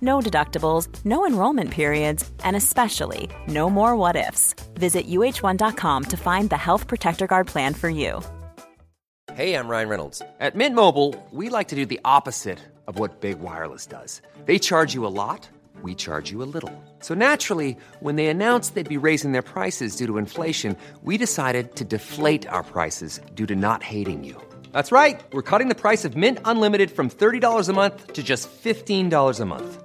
No deductibles, no enrollment periods, and especially no more what ifs. Visit uh1.com to find the Health Protector Guard plan for you. Hey, I'm Ryan Reynolds. At Mint Mobile, we like to do the opposite of what Big Wireless does. They charge you a lot, we charge you a little. So naturally, when they announced they'd be raising their prices due to inflation, we decided to deflate our prices due to not hating you. That's right. We're cutting the price of Mint Unlimited from $30 a month to just $15 a month.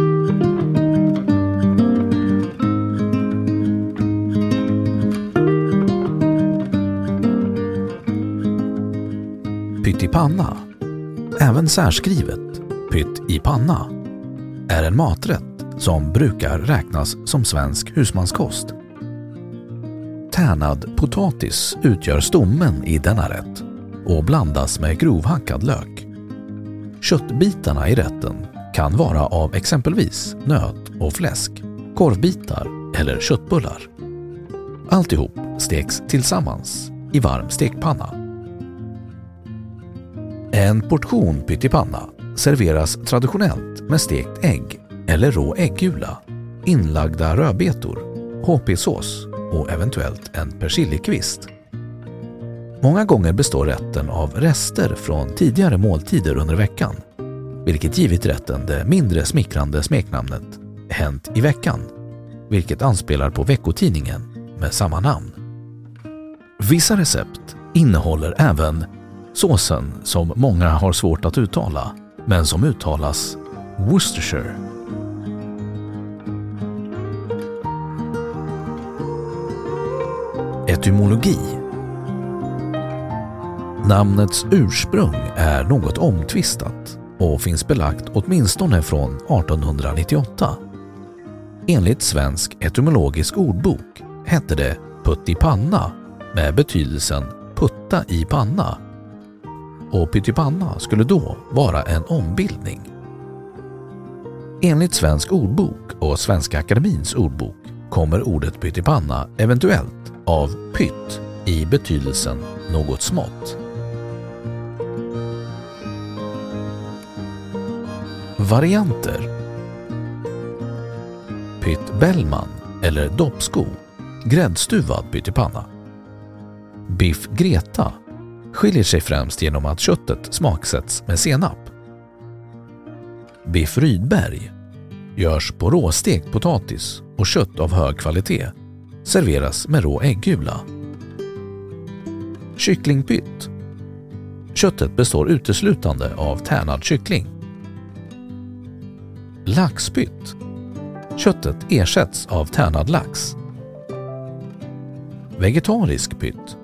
Pyttipanna, även särskrivet pytt i panna, är en maträtt som brukar räknas som svensk husmanskost. Tärnad potatis utgör stommen i denna rätt och blandas med grovhackad lök. Köttbitarna i rätten kan vara av exempelvis nöt och fläsk, korvbitar eller köttbullar. Alltihop steks tillsammans i varm stekpanna. En portion pyttipanna serveras traditionellt med stekt ägg eller rå äggula, inlagda rödbetor, HP-sås och eventuellt en persiljekvist. Många gånger består rätten av rester från tidigare måltider under veckan, vilket givit rätten det mindre smickrande smeknamnet Hänt i veckan, vilket anspelar på veckotidningen med samma namn. Vissa recept innehåller även såsen som många har svårt att uttala, men som uttalas Worcestershire. Etymologi Namnets ursprung är något omtvistat och finns belagt åtminstone från 1898. Enligt Svensk etymologisk ordbok hette det puttipanna med betydelsen putta i panna och pyttipanna skulle då vara en ombildning. Enligt Svensk ordbok och Svenska Akademins ordbok kommer ordet pyttipanna eventuellt av pytt i betydelsen något smått. Varianter Pytt Bellman eller doppsko, gräddstuvad pyttipanna. Biff Greta skiljer sig främst genom att köttet smaksätts med senap. Biff Rydberg görs på råstekt potatis och kött av hög kvalitet. Serveras med rå äggula. Kycklingpytt. Köttet består uteslutande av tärnad kyckling. Laxpytt. Köttet ersätts av tärnad lax. Vegetarisk pytt.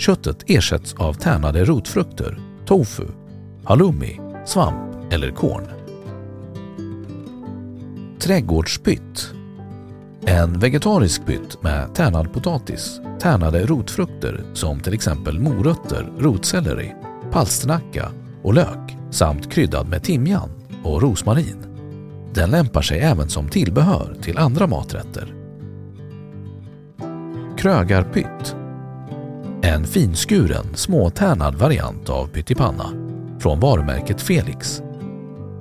Köttet ersätts av tärnade rotfrukter, tofu, halloumi, svamp eller korn. Trädgårdspytt. En vegetarisk pytt med tärnad potatis, tärnade rotfrukter som till exempel morötter, rotselleri, palsternacka, och lök samt kryddad med timjan och rosmarin. Den lämpar sig även som tillbehör till andra maträtter. Krögarpytt en finskuren, småtärnad variant av pyttipanna från varumärket Felix.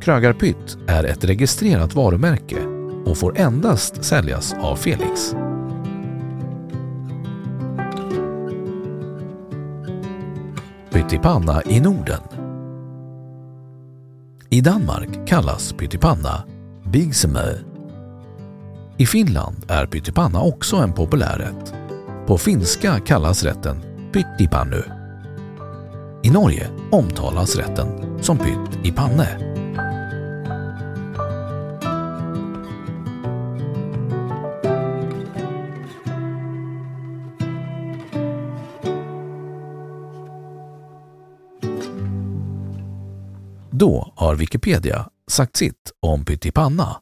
Krögarpytt är ett registrerat varumärke och får endast säljas av Felix. Pyttipanna i Norden I Danmark kallas pyttipanna bigsemö. I Finland är pyttipanna också en populär rätt. På finska kallas rätten pyttipannu. I Norge omtalas rätten som pytt i panne. Då har Wikipedia sagt sitt om pyttipanna.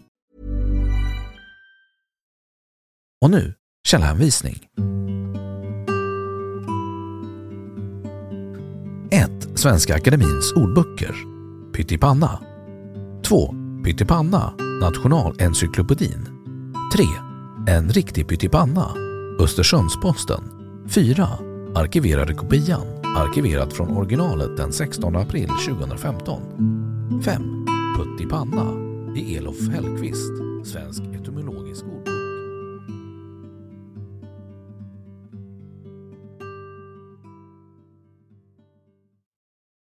Och nu källhänvisning. 1. Svenska Akademins ordböcker. Pyttipanna. 2. Pyttipanna, Nationalencyklopedin. 3. En riktig pyttipanna, Östersundsposten. 4. Arkiverade kopian, arkiverat från originalet den 16 april 2015. 5. Puttipanna, i Elof Hellqvist, Svensk etymologisk ordbok.